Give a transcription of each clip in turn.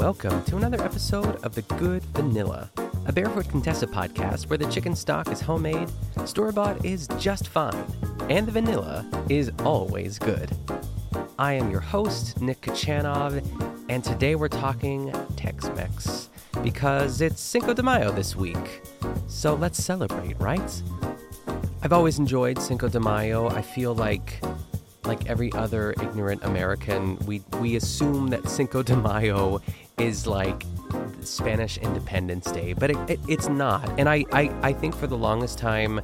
welcome to another episode of The Good Vanilla, a Barefoot Contessa podcast where the chicken stock is homemade, store bought is just fine, and the vanilla is always good. I am your host, Nick Kachanov, and today we're talking Tex Mex because it's Cinco de Mayo this week. So let's celebrate, right? I've always enjoyed Cinco de Mayo. I feel like like every other ignorant American, we we assume that Cinco de Mayo is like Spanish Independence Day, but it, it, it's not. And I, I, I think for the longest time,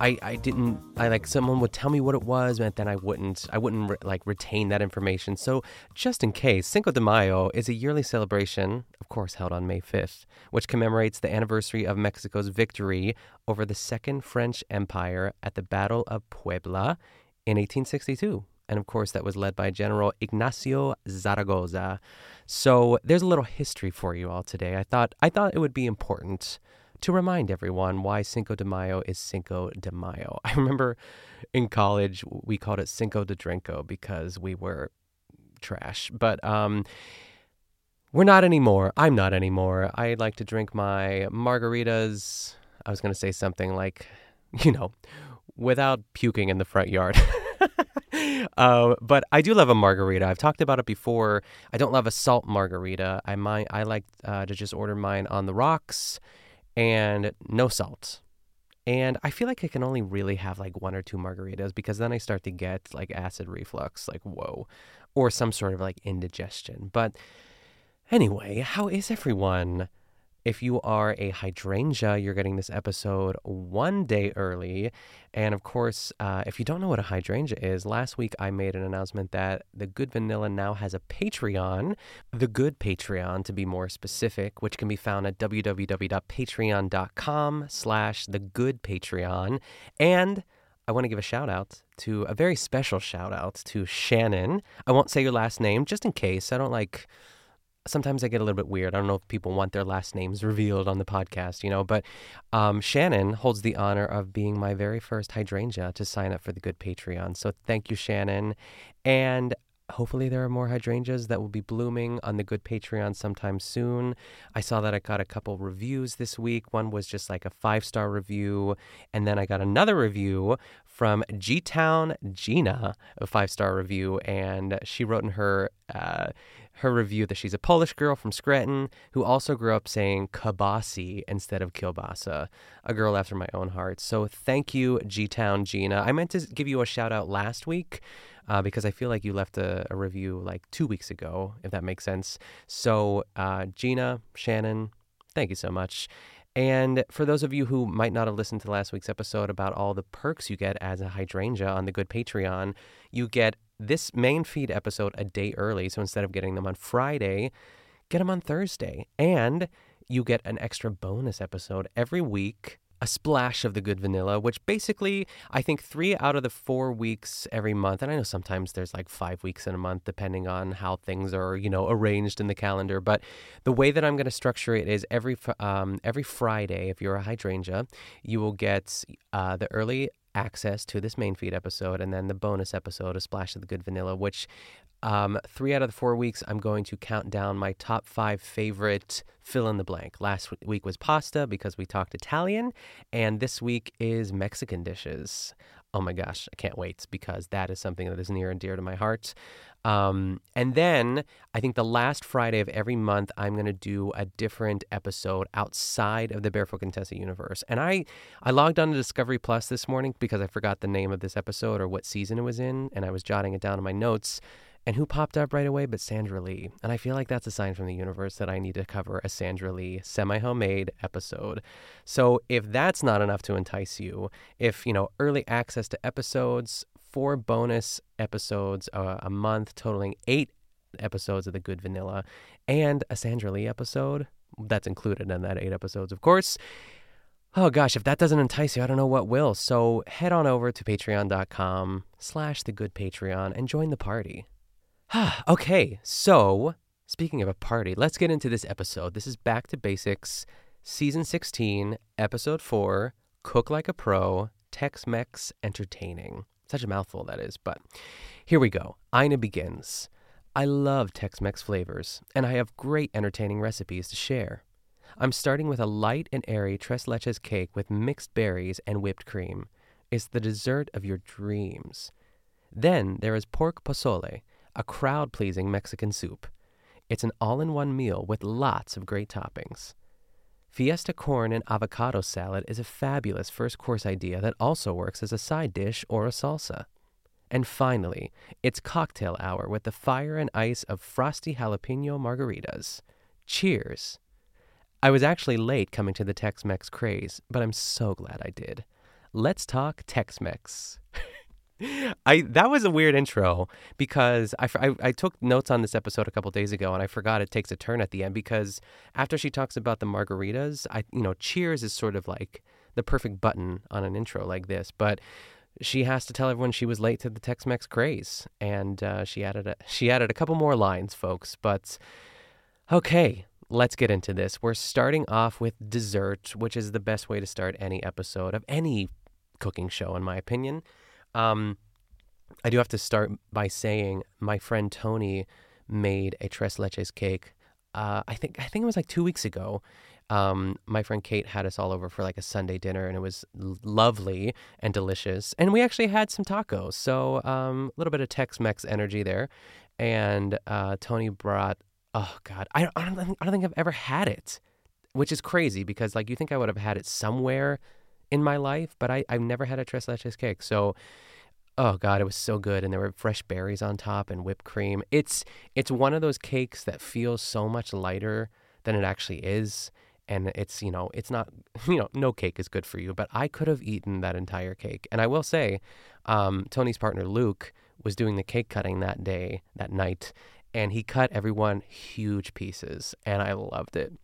I, I didn't I like someone would tell me what it was, but then I wouldn't I wouldn't re- like retain that information. So just in case, Cinco de Mayo is a yearly celebration, of course, held on May 5th, which commemorates the anniversary of Mexico's victory over the Second French Empire at the Battle of Puebla in 1862. And of course, that was led by General Ignacio Zaragoza. So there's a little history for you all today. I thought I thought it would be important to remind everyone why Cinco de Mayo is Cinco de Mayo. I remember in college we called it Cinco de Drinko because we were trash. But um, we're not anymore. I'm not anymore. I like to drink my margaritas. I was going to say something like, you know, without puking in the front yard. uh, but I do love a margarita. I've talked about it before. I don't love a salt margarita. I might I like uh, to just order mine on the rocks and no salt. And I feel like I can only really have like one or two margaritas because then I start to get like acid reflux, like whoa, or some sort of like indigestion. But anyway, how is everyone? If you are a hydrangea, you're getting this episode one day early. And of course, uh, if you don't know what a hydrangea is, last week I made an announcement that the Good Vanilla now has a Patreon, the Good Patreon to be more specific, which can be found at www.patreon.com slash the Good Patreon. And I want to give a shout out to a very special shout out to Shannon. I won't say your last name just in case. I don't like sometimes I get a little bit weird. I don't know if people want their last names revealed on the podcast, you know, but um, Shannon holds the honor of being my very first hydrangea to sign up for the Good Patreon. So thank you, Shannon. And hopefully there are more hydrangeas that will be blooming on the good patreon sometime soon i saw that i got a couple reviews this week one was just like a five star review and then i got another review from g-town gina a five star review and she wrote in her uh, her review that she's a Polish girl from Scranton who also grew up saying kabasi instead of kielbasa, a girl after my own heart. So thank you, G Town Gina. I meant to give you a shout out last week. Uh, because I feel like you left a, a, review like two weeks ago, if that makes sense. So, uh, Gina, Shannon, thank you so much. And for those of you who might not have listened to last week's episode about all the perks you get as a hydrangea on the Good Patreon, you get this main feed episode a day early. So instead of getting them on Friday, get them on Thursday. And you get an extra bonus episode every week a splash of the good vanilla, which basically I think three out of the four weeks every month, and I know sometimes there's like five weeks in a month depending on how things are, you know, arranged in the calendar. But the way that I'm going to structure it is every um, every Friday, if you're a hydrangea, you will get uh, the early access to this main feed episode and then the bonus episode, a splash of the good vanilla, which um, three out of the four weeks, I'm going to count down my top five favorite fill in the blank. Last week was pasta because we talked Italian, and this week is Mexican dishes. Oh my gosh, I can't wait because that is something that is near and dear to my heart. Um, and then I think the last Friday of every month, I'm going to do a different episode outside of the Barefoot Contessa universe. And I, I logged on to Discovery Plus this morning because I forgot the name of this episode or what season it was in, and I was jotting it down in my notes. And who popped up right away but Sandra Lee? And I feel like that's a sign from the universe that I need to cover a Sandra Lee semi homemade episode. So if that's not enough to entice you, if, you know, early access to episodes, four bonus episodes uh, a month, totaling eight episodes of The Good Vanilla, and a Sandra Lee episode, that's included in that eight episodes, of course. Oh gosh, if that doesn't entice you, I don't know what will. So head on over to patreon.com slash the good Patreon and join the party. okay, so speaking of a party, let's get into this episode. This is Back to Basics, Season 16, Episode 4 Cook Like a Pro, Tex Mex Entertaining. Such a mouthful that is, but here we go. Ina begins. I love Tex Mex flavors, and I have great entertaining recipes to share. I'm starting with a light and airy tres leches cake with mixed berries and whipped cream. It's the dessert of your dreams. Then there is pork pozole, a crowd pleasing Mexican soup. It's an all in one meal with lots of great toppings. Fiesta corn and avocado salad is a fabulous first course idea that also works as a side dish or a salsa. And finally, it's cocktail hour with the fire and ice of frosty jalapeno margaritas. Cheers! I was actually late coming to the Tex Mex craze, but I'm so glad I did. Let's talk Tex Mex. I that was a weird intro because I, I, I, took notes on this episode a couple days ago and I forgot it takes a turn at the end because after she talks about the margaritas, I you know Cheers is sort of like the perfect button on an intro like this, but she has to tell everyone she was late to the Tex-Mex craze, and uh, she added a, she added a couple more lines, folks. But okay, let's get into this. We're starting off with dessert, which is the best way to start any episode of any cooking show, in my opinion. Um, I do have to start by saying my friend Tony made a tres leches cake. Uh, I think I think it was like two weeks ago, um, my friend Kate had us all over for like a Sunday dinner, and it was lovely and delicious. And we actually had some tacos, so um, a little bit of Tex-Mex energy there. And uh, Tony brought, oh God, I, I don't, I don't think I've ever had it, which is crazy because like you think I would have had it somewhere in my life, but I, I've never had a tres leches cake. So oh god it was so good. And there were fresh berries on top and whipped cream. It's it's one of those cakes that feels so much lighter than it actually is. And it's you know it's not you know no cake is good for you but i could have eaten that entire cake. And i will say um, tony's partner luke was doing the cake cutting that day that night. And he cut everyone huge pieces. And i loved it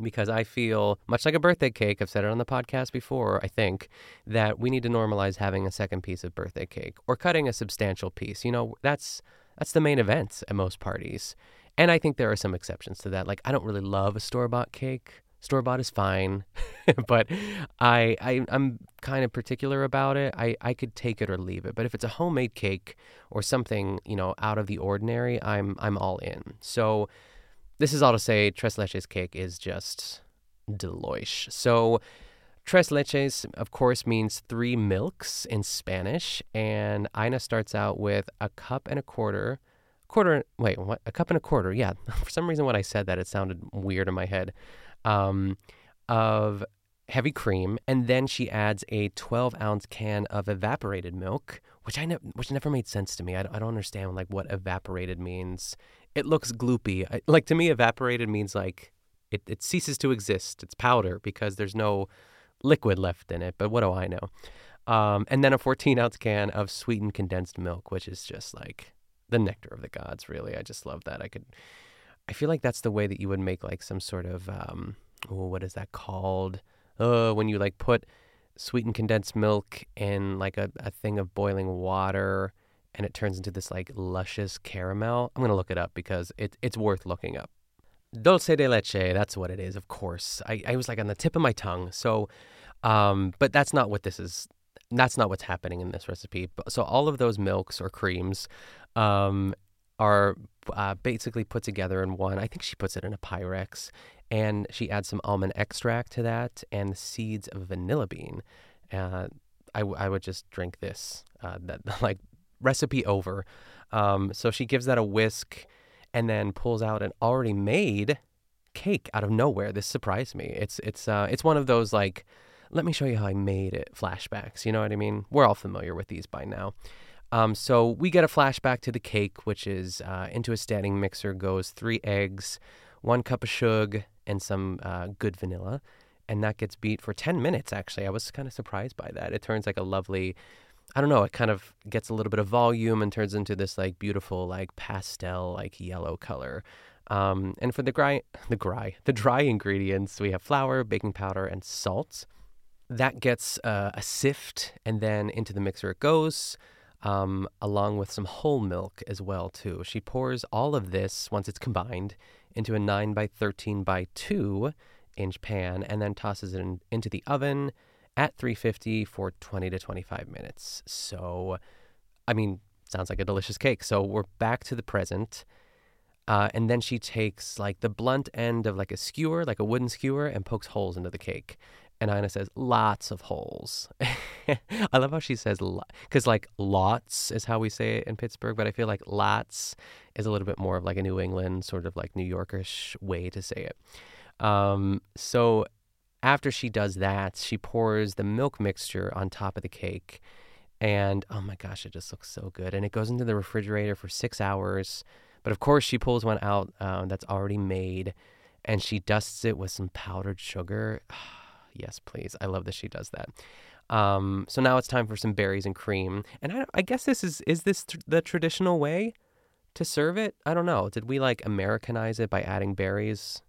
because I feel much like a birthday cake. I've said it on the podcast before, I think, that we need to normalize having a second piece of birthday cake or cutting a substantial piece. You know, that's that's the main event at most parties. And I think there are some exceptions to that. Like I don't really love a store bought cake. Store bought is fine, but I, I I'm kind of particular about it. I, I could take it or leave it. But if it's a homemade cake or something, you know, out of the ordinary, I'm I'm all in. So this is all to say tres leches cake is just deloish. So Tres leches, of course, means three milks in Spanish, and Ina starts out with a cup and a quarter quarter wait what? A cup and a quarter yeah. For some reason when i said that it sounded weird in my head. Um, of heavy cream and then she adds a 12 ounce can of evaporated milk which i ne- which never made sense to me. I, I don't understand like what evaporated means it looks gloopy I, like to me evaporated means like it, it ceases to exist it's powder because there's no liquid left in it but what do i know um, and then a 14 ounce can of sweetened condensed milk which is just like the nectar of the gods. Really, I just love that. I could. I feel like that's the way that you would make like some sort of um, oh, what is that called? Uh, when you like put sweetened condensed milk in like a, a thing of boiling water and it turns into this like luscious caramel. I'm gonna look it up because it, it's worth looking up. Dulce de leche, that's what it is, of course. I, I was like on the tip of my tongue. So, um, but that's not what this is. That's not what's happening in this recipe. So all of those milks or creams um, are uh, basically put together in one. I think she puts it in a Pyrex, and she adds some almond extract to that and the seeds of vanilla bean. Uh, I, w- I would just drink this, uh, that like recipe over. Um, so she gives that a whisk, and then pulls out an already made cake out of nowhere. This surprised me. It's it's uh, it's one of those like, let me show you how I made it flashbacks. You know what I mean? We're all familiar with these by now. Um, so we get a flashback to the cake, which is uh, into a standing mixer goes three eggs, one cup of sugar, and some uh, good vanilla. And that gets beat for 10 minutes, actually. I was kind of surprised by that. It turns like a lovely, I don't know, it kind of gets a little bit of volume and turns into this like beautiful, like pastel, like yellow color. Um, and for the dry, the dry, the dry ingredients, we have flour, baking powder, and salt. That gets uh, a sift, and then into the mixer it goes um, along with some whole milk as well too. She pours all of this once it's combined into a 9 by 13 by 2 inch pan and then tosses it in, into the oven at 350 for 20 to 25 minutes. So, I mean, sounds like a delicious cake. So we're back to the present. Uh, and then she takes like the blunt end of like a skewer, like a wooden skewer, and pokes holes into the cake. And Ina says, lots of holes. I love how she says, because like lots is how we say it in Pittsburgh, but I feel like lots is a little bit more of like a New England, sort of like New Yorkish way to say it. Um, so after she does that, she pours the milk mixture on top of the cake. And oh my gosh, it just looks so good. And it goes into the refrigerator for six hours. But of course, she pulls one out uh, that's already made and she dusts it with some powdered sugar. yes, please. I love that she does that. Um, so now it's time for some berries and cream. And I, I guess this is is this tr- the traditional way to serve it? I don't know. Did we like Americanize it by adding berries?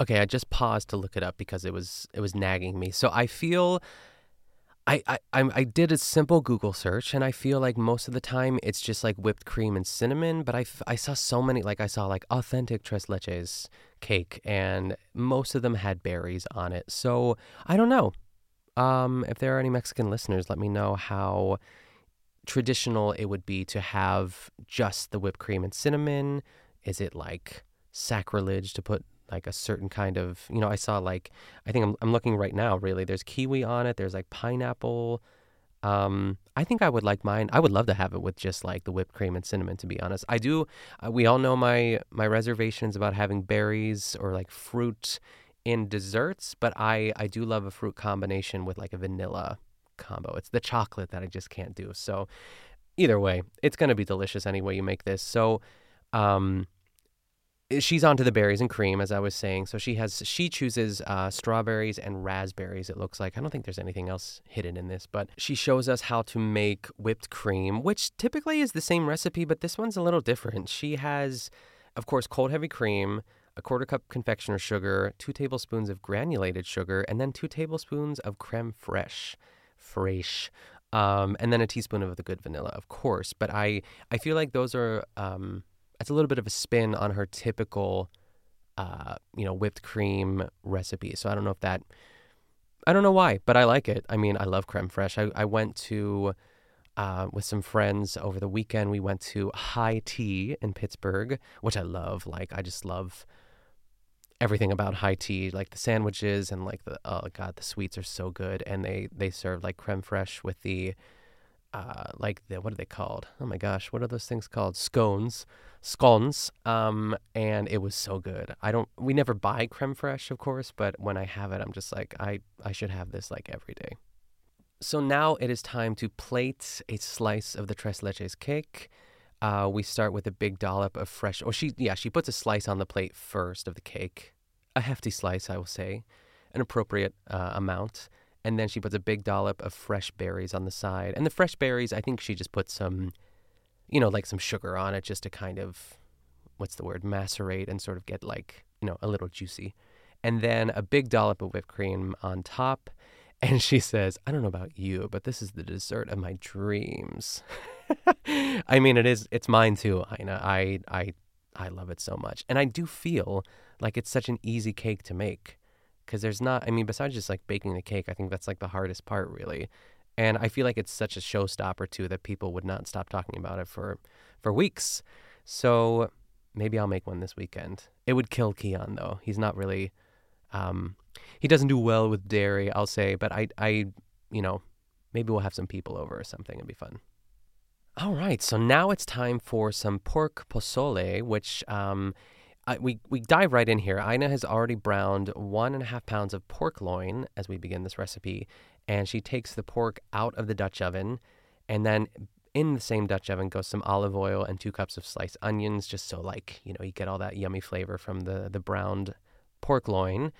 Okay, I just paused to look it up because it was it was nagging me. So I feel I, I I did a simple Google search and I feel like most of the time it's just like whipped cream and cinnamon, but I, I saw so many like I saw like authentic tres leches cake and most of them had berries on it. So I don't know. Um, if there are any Mexican listeners, let me know how traditional it would be to have just the whipped cream and cinnamon. Is it like sacrilege to put like a certain kind of you know i saw like i think i'm, I'm looking right now really there's kiwi on it there's like pineapple um i think i would like mine i would love to have it with just like the whipped cream and cinnamon to be honest. I do uh, we all know my my reservations about having berries or like fruit in desserts but i i do love a fruit combination with like a vanilla combo. It's the chocolate that i just can't do. So either way it's to be delicious any way you make this. So um she's onto the berries and cream, as I was saying. So she has she chooses uh, strawberries and raspberries. It looks like I don't think there's anything else hidden in this, but she shows us how to make whipped cream, which typically is the same recipe, but this one's a little different. She has, of course, cold heavy cream. A quarter cup confectioner sugar, two tablespoons of granulated sugar, and then two tablespoons of creme fraiche. fraiche, Um, and then a teaspoon of the good vanilla, of course. But I, I feel like those are um, it's a little bit of a spin on her typical, uh, you know, whipped cream recipe. So I don't know if that, I don't know why, but I like it. I mean, I love creme fraiche. I, I went to, uh, with some friends over the weekend. We went to High Tea in Pittsburgh, which I love. Like, I just love everything about high tea, like the sandwiches and like the oh god, the sweets are so good. And they they serve like creme fraiche with the uh, like the what are they called? Oh my gosh, what are those things called? Scones, scones. Um, and it was so good. I don't. We never buy creme fraiche, of course, but when I have it, I'm just like I I should have this like every day. So now it is time to plate a slice of the tres leches cake. Uh, we start with a big dollop of fresh. Or she yeah she puts a slice on the plate first of the cake, a hefty slice I will say, an appropriate uh, amount and then she puts a big dollop of fresh berries on the side. And the fresh berries, I think she just puts some, you know, like some sugar on it just to kind of, what's the word, macerate and sort of get like, you know, a little juicy. And then a big dollop of whipped cream on top. And she says, I don't know about you, but this is the dessert of my dreams. I mean, it is, it's mine too. I know, I, I, I love it so much. And I do feel like it's such an easy cake to make because there's not i mean besides just like baking the cake i think that's like the hardest part really. And i feel like it's such a showstopper too that people would not stop talking about it for for weeks. So maybe i'll make one this weekend. It would kill keon though. He's not really um he doesn't do well with dairy i'll say but i i you know maybe we'll have some people over or something. It'd be fun. All right. So now it's time for some pork pozole which um I, we, we dive right in here. Ina has already browned one and a half pounds of pork loin as we begin this recipe, and she takes the pork out of the Dutch oven, and then in the same Dutch oven goes some olive oil and two cups of sliced onions, just so like you know you get all that yummy flavor from the the browned pork loin.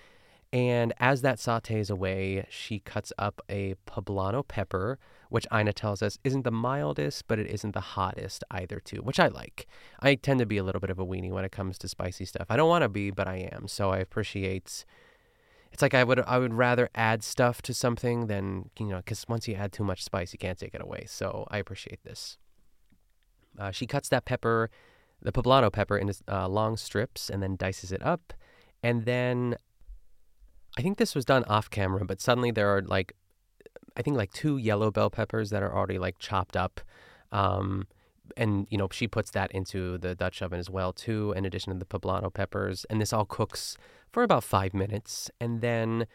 And as that sautés away, she cuts up a poblano pepper, which Ina tells us isn't the mildest, but it isn't the hottest either, too, which I like. I tend to be a little bit of a weenie when it comes to spicy stuff. I don't want to be, but I am. So I appreciate. It's like I would I would rather add stuff to something than you know because once you add too much spice, you can't take it away. So I appreciate this. Uh, she cuts that pepper, the poblano pepper, into uh, long strips and then dices it up. And then I think this was done off camera, but suddenly there are like, I think like two yellow bell peppers that are already like chopped up. Um, and you know she puts that into the Dutch oven as well too, in addition to the poblano peppers, and this all cooks for about five minutes, and then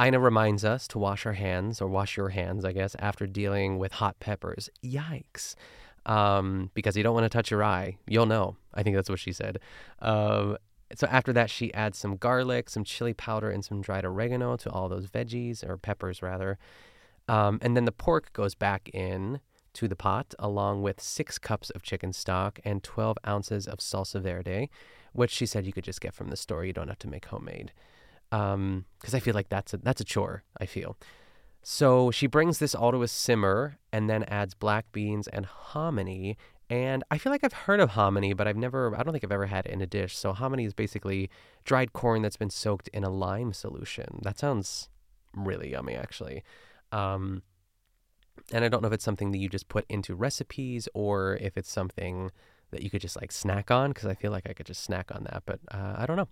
Ina reminds us to wash our hands or wash your hands, I guess, after dealing with hot peppers. Yikes! Um, because you don't want to touch your eye. You'll know. I think that's what she said. Um, so after that, she adds some garlic, some chili powder, and some dried oregano to all those veggies or peppers rather. Um, and then the pork goes back in to the pot along with six cups of chicken stock and 12 ounces of salsa verde, which she said you could just get from the store. You don't have to make homemade. Because um, I feel like that's a, that's a chore, I feel. So she brings this all to a simmer and then adds black beans and hominy. And I feel like I've heard of hominy, but I've never, I don't think I've ever had it in a dish. So hominy is basically dried corn that's been soaked in a lime solution. That sounds really yummy, actually. Um, and I don't know if it's something that you just put into recipes or if it's something that you could just like snack on because I feel like I could just snack on that, but uh, I don't know.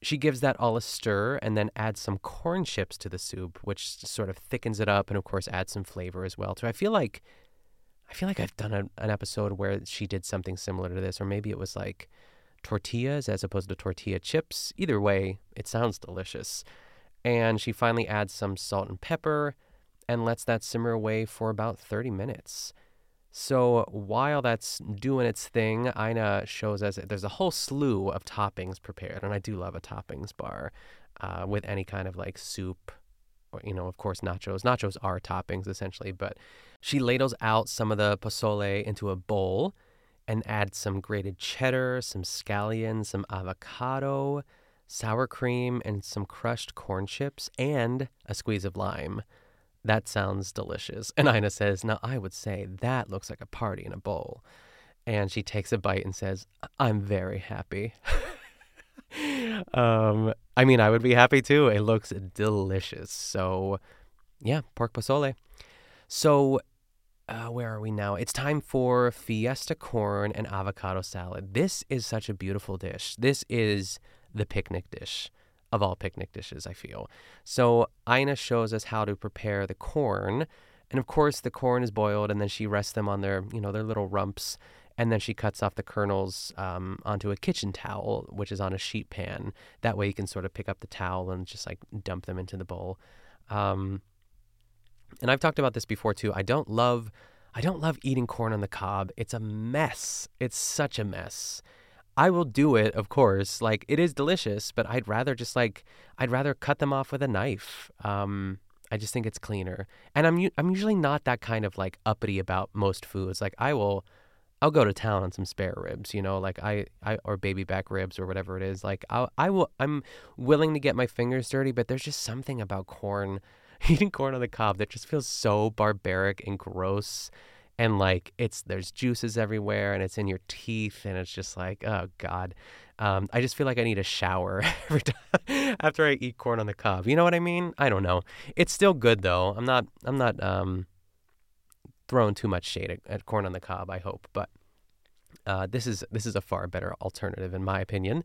She gives that all a stir and then adds some corn chips to the soup, which sort of thickens it up and of course adds some flavor as well. So I feel like I feel like I've done a, an episode where she did something similar to this, or maybe it was like tortillas as opposed to tortilla chips. Either way, it sounds delicious. And she finally adds some salt and pepper and lets that simmer away for about 30 minutes. So while that's doing its thing, Ina shows us there's a whole slew of toppings prepared, and I do love a toppings bar uh, with any kind of like soup, you know, of course, nachos. Nachos are toppings essentially, but she ladles out some of the pozole into a bowl and adds some grated cheddar, some scallions, some avocado, sour cream, and some crushed corn chips, and a squeeze of lime. That sounds delicious. And Ina says, Now I would say that looks like a party in a bowl. And she takes a bite and says, I'm very happy. um, I mean, I would be happy too. It looks delicious. So, yeah, pork pozole. So, uh, where are we now? It's time for fiesta corn and avocado salad. This is such a beautiful dish. This is the picnic dish of all picnic dishes, I feel. So Ina shows us how to prepare the corn. And of course, the corn is boiled, and then she rests them on their, you know, their little rumps, and then she cuts off the kernels um, onto a kitchen towel, which is on a sheet pan. That way, you can sort of pick up the towel and just like dump them into the bowl. Um, and I've talked about this before too. I don't love, I don't love eating corn on the cob. It's a mess. It's such a mess. I will do it, of course. Like it is delicious, but I'd rather just like I'd rather cut them off with a knife. Um, I just think it's cleaner. And I'm I'm usually not that kind of like uppity about most foods. Like I will I'll go to town on some spare ribs, you know, like I, I or baby back ribs or whatever it is. Like I I will I'm willing to get my fingers dirty, but there's just something about corn eating corn on the cob that just feels so barbaric and gross and like it's there's juices everywhere and it's in your teeth and it's just like oh god. Um, i just feel like i need a shower every time after i eat corn on the cob you know what i mean? I don't know. It's still good though. I'm not i'm not um, throwing too much shade at, at, corn on the cob i hope but uh, this is this is a far better alternative in my opinion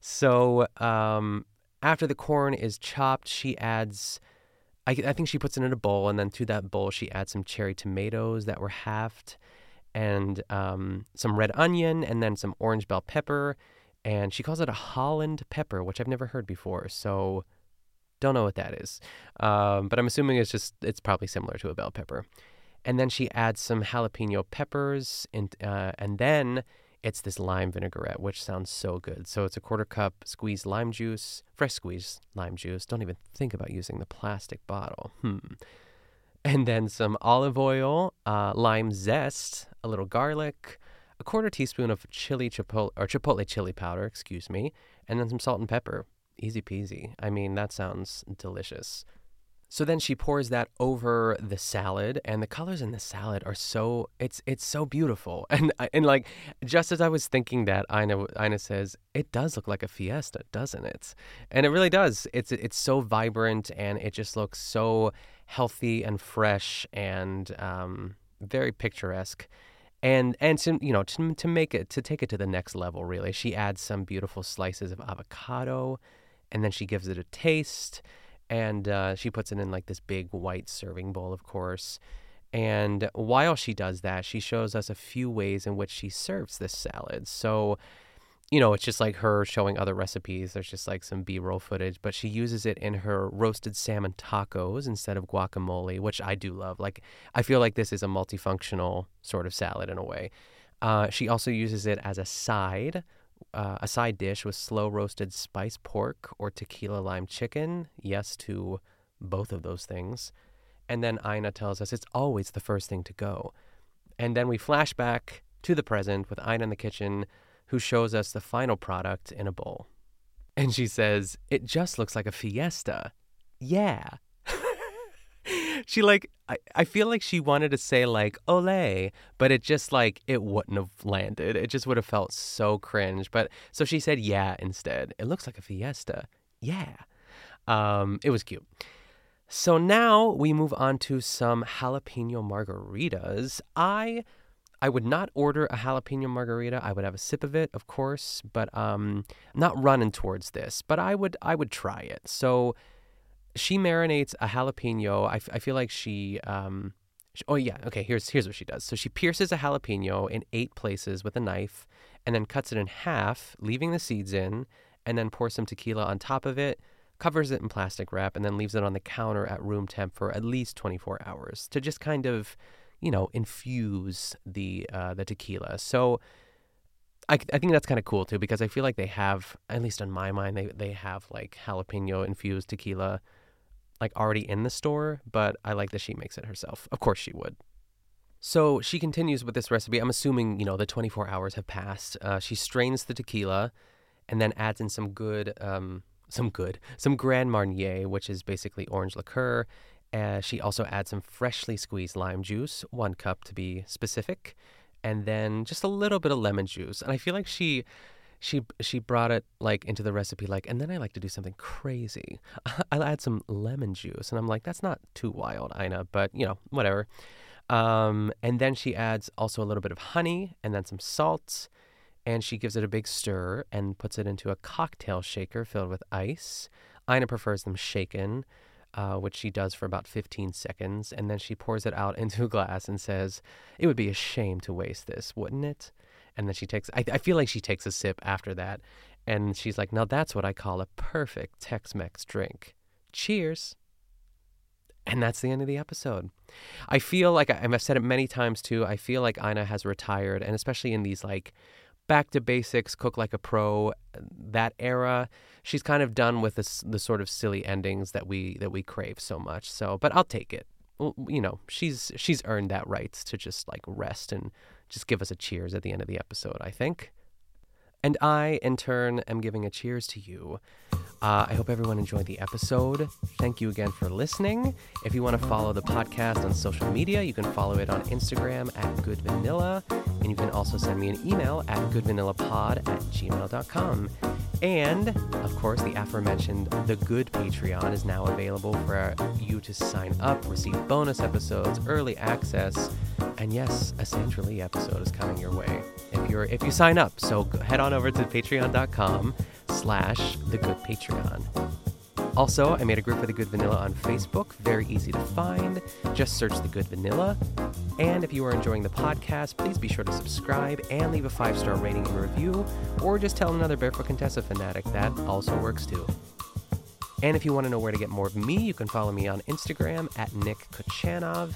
so um, after the corn is chopped she adds I, I think she puts it in a bowl, and then to that bowl she adds some cherry tomatoes that were halved, and um, some red onion, and then some orange bell pepper, and she calls it a Holland pepper, which I've never heard before. So don't know what that is, um, but I'm assuming it's just it's probably similar to a bell pepper. And then she adds some jalapeno peppers, and uh, and then it's this lime vinaigrette, which sounds so good. So it's a quarter cup squeezed lime juice, fresh squeezed lime juice. Don't even think about using the plastic bottle. Hmm. And then some olive oil, uh, lime zest, a little garlic, a quarter teaspoon of chili chipotle or chipotle chili powder, excuse me, and then some salt and pepper. Easy peasy. I mean, that sounds delicious. So then she pours that over the salad, and the colors in the salad are so it's it's so beautiful. And and like just as I was thinking that, Ina Ina says it does look like a fiesta, doesn't it? And it really does. It's it's so vibrant, and it just looks so healthy and fresh and um, very picturesque. And and to you know to to make it to take it to the next level, really, she adds some beautiful slices of avocado, and then she gives it a taste and uh, she puts it in like this big white serving bowl, of course. And while she does that, she shows us a few ways in which she serves this salad. So, you know, it's just like her showing other recipes. There's just like some B roll footage, but she uses it in her roasted salmon tacos instead of guacamole, which I do love. Like, I feel like this is a multifunctional sort of salad in a way. Uh, she also uses it as a side, uh, a side dish with slow roasted spice pork or tequila lime chicken. Yes to both of those things. And then Ina tells us it's always the first thing to go. And then we flash back to the present with Ina in the kitchen, who shows us the final product in a bowl. And she says, It just looks like a fiesta. Yeah. She like I, I feel like she wanted to say like ole but it just like it wouldn't have landed it just would have felt so cringe but so she said yeah instead it looks like a fiesta yeah um it was cute so now we move on to some jalapeno margaritas. I I would not order a jalapeno margarita. I would have a sip of it, of course, but um not running towards this, but I would I would try it. So she marinates a jalapeno. I, I feel like she um oh yeah, okay, here's here's what she does. So she pierces a jalapeno in 8 places with a knife and then cuts it in half, leaving the seeds in, and then pours some tequila on top of it covers it in plastic wrap, and then leaves it on the counter at room temp for at least 24 hours to just kind of, you know, infuse the uh, the tequila. So I, I think that's kind of cool too because I feel like they have, at least in my mind, they they have like jalapeno infused tequila like already in the store, but I like that she makes it herself. Of course she would. So she continues with this recipe. I'm assuming, you know, the 24 hours have passed. Uh, she strains the tequila and then adds in some good um, some good, some Grand Marnier, which is basically orange liqueur. Uh, she also adds some freshly squeezed lime juice, one cup to be specific, and then just a little bit of lemon juice. And I feel like she she she brought it like into the recipe like and then I like to do something crazy. I'll add some lemon juice and I'm like that's not too wild, Ina, but you know, whatever. Um, and then she adds also a little bit of honey and then some salt and she gives it a big stir and puts it into a cocktail shaker filled with ice. Ina prefers them shaken, uh, which she does for about 15 seconds, and then she pours it out into a glass and says, It would be a shame to waste this, wouldn't it? And then she takes, I, I feel like she takes a sip after that, and she's like, Now that's what I call a perfect Tex Mex drink. Cheers. And that's the end of the episode. I feel like, I've said it many times too, I feel like Ina has retired, and especially in these like back to basics, cook like a pro, that era. She's kind of done with this, the sort of silly endings that we that we crave so much. So, but I'll take it. You know, she's she's earned that right to just like rest and just give us a cheers at the end of the episode. I think. And I, in turn, am giving a cheers to you. Uh, I hope everyone enjoyed the episode. Thank you again for listening. If you want to follow the podcast on social media, you can follow it on Instagram at Good Vanilla. And you can also send me an email at goodvanillapod at gmail.com. And, of course, the aforementioned The Good Patreon is now available for you to sign up, receive bonus episodes, early access, and yes, a Lee episode is coming your way if you're if you sign up. So head on over to patreon.com slash the good Patreon. Also, I made a group for The Good Vanilla on Facebook. Very easy to find. Just search The Good Vanilla. And if you are enjoying the podcast, please be sure to subscribe and leave a five star rating and review, or just tell another Barefoot Contessa fanatic that also works too. And if you want to know where to get more of me, you can follow me on Instagram at Nick Kochanov.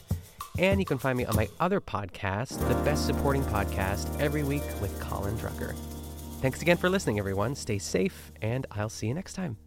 And you can find me on my other podcast, The Best Supporting Podcast, every week with Colin Drucker. Thanks again for listening, everyone. Stay safe, and I'll see you next time.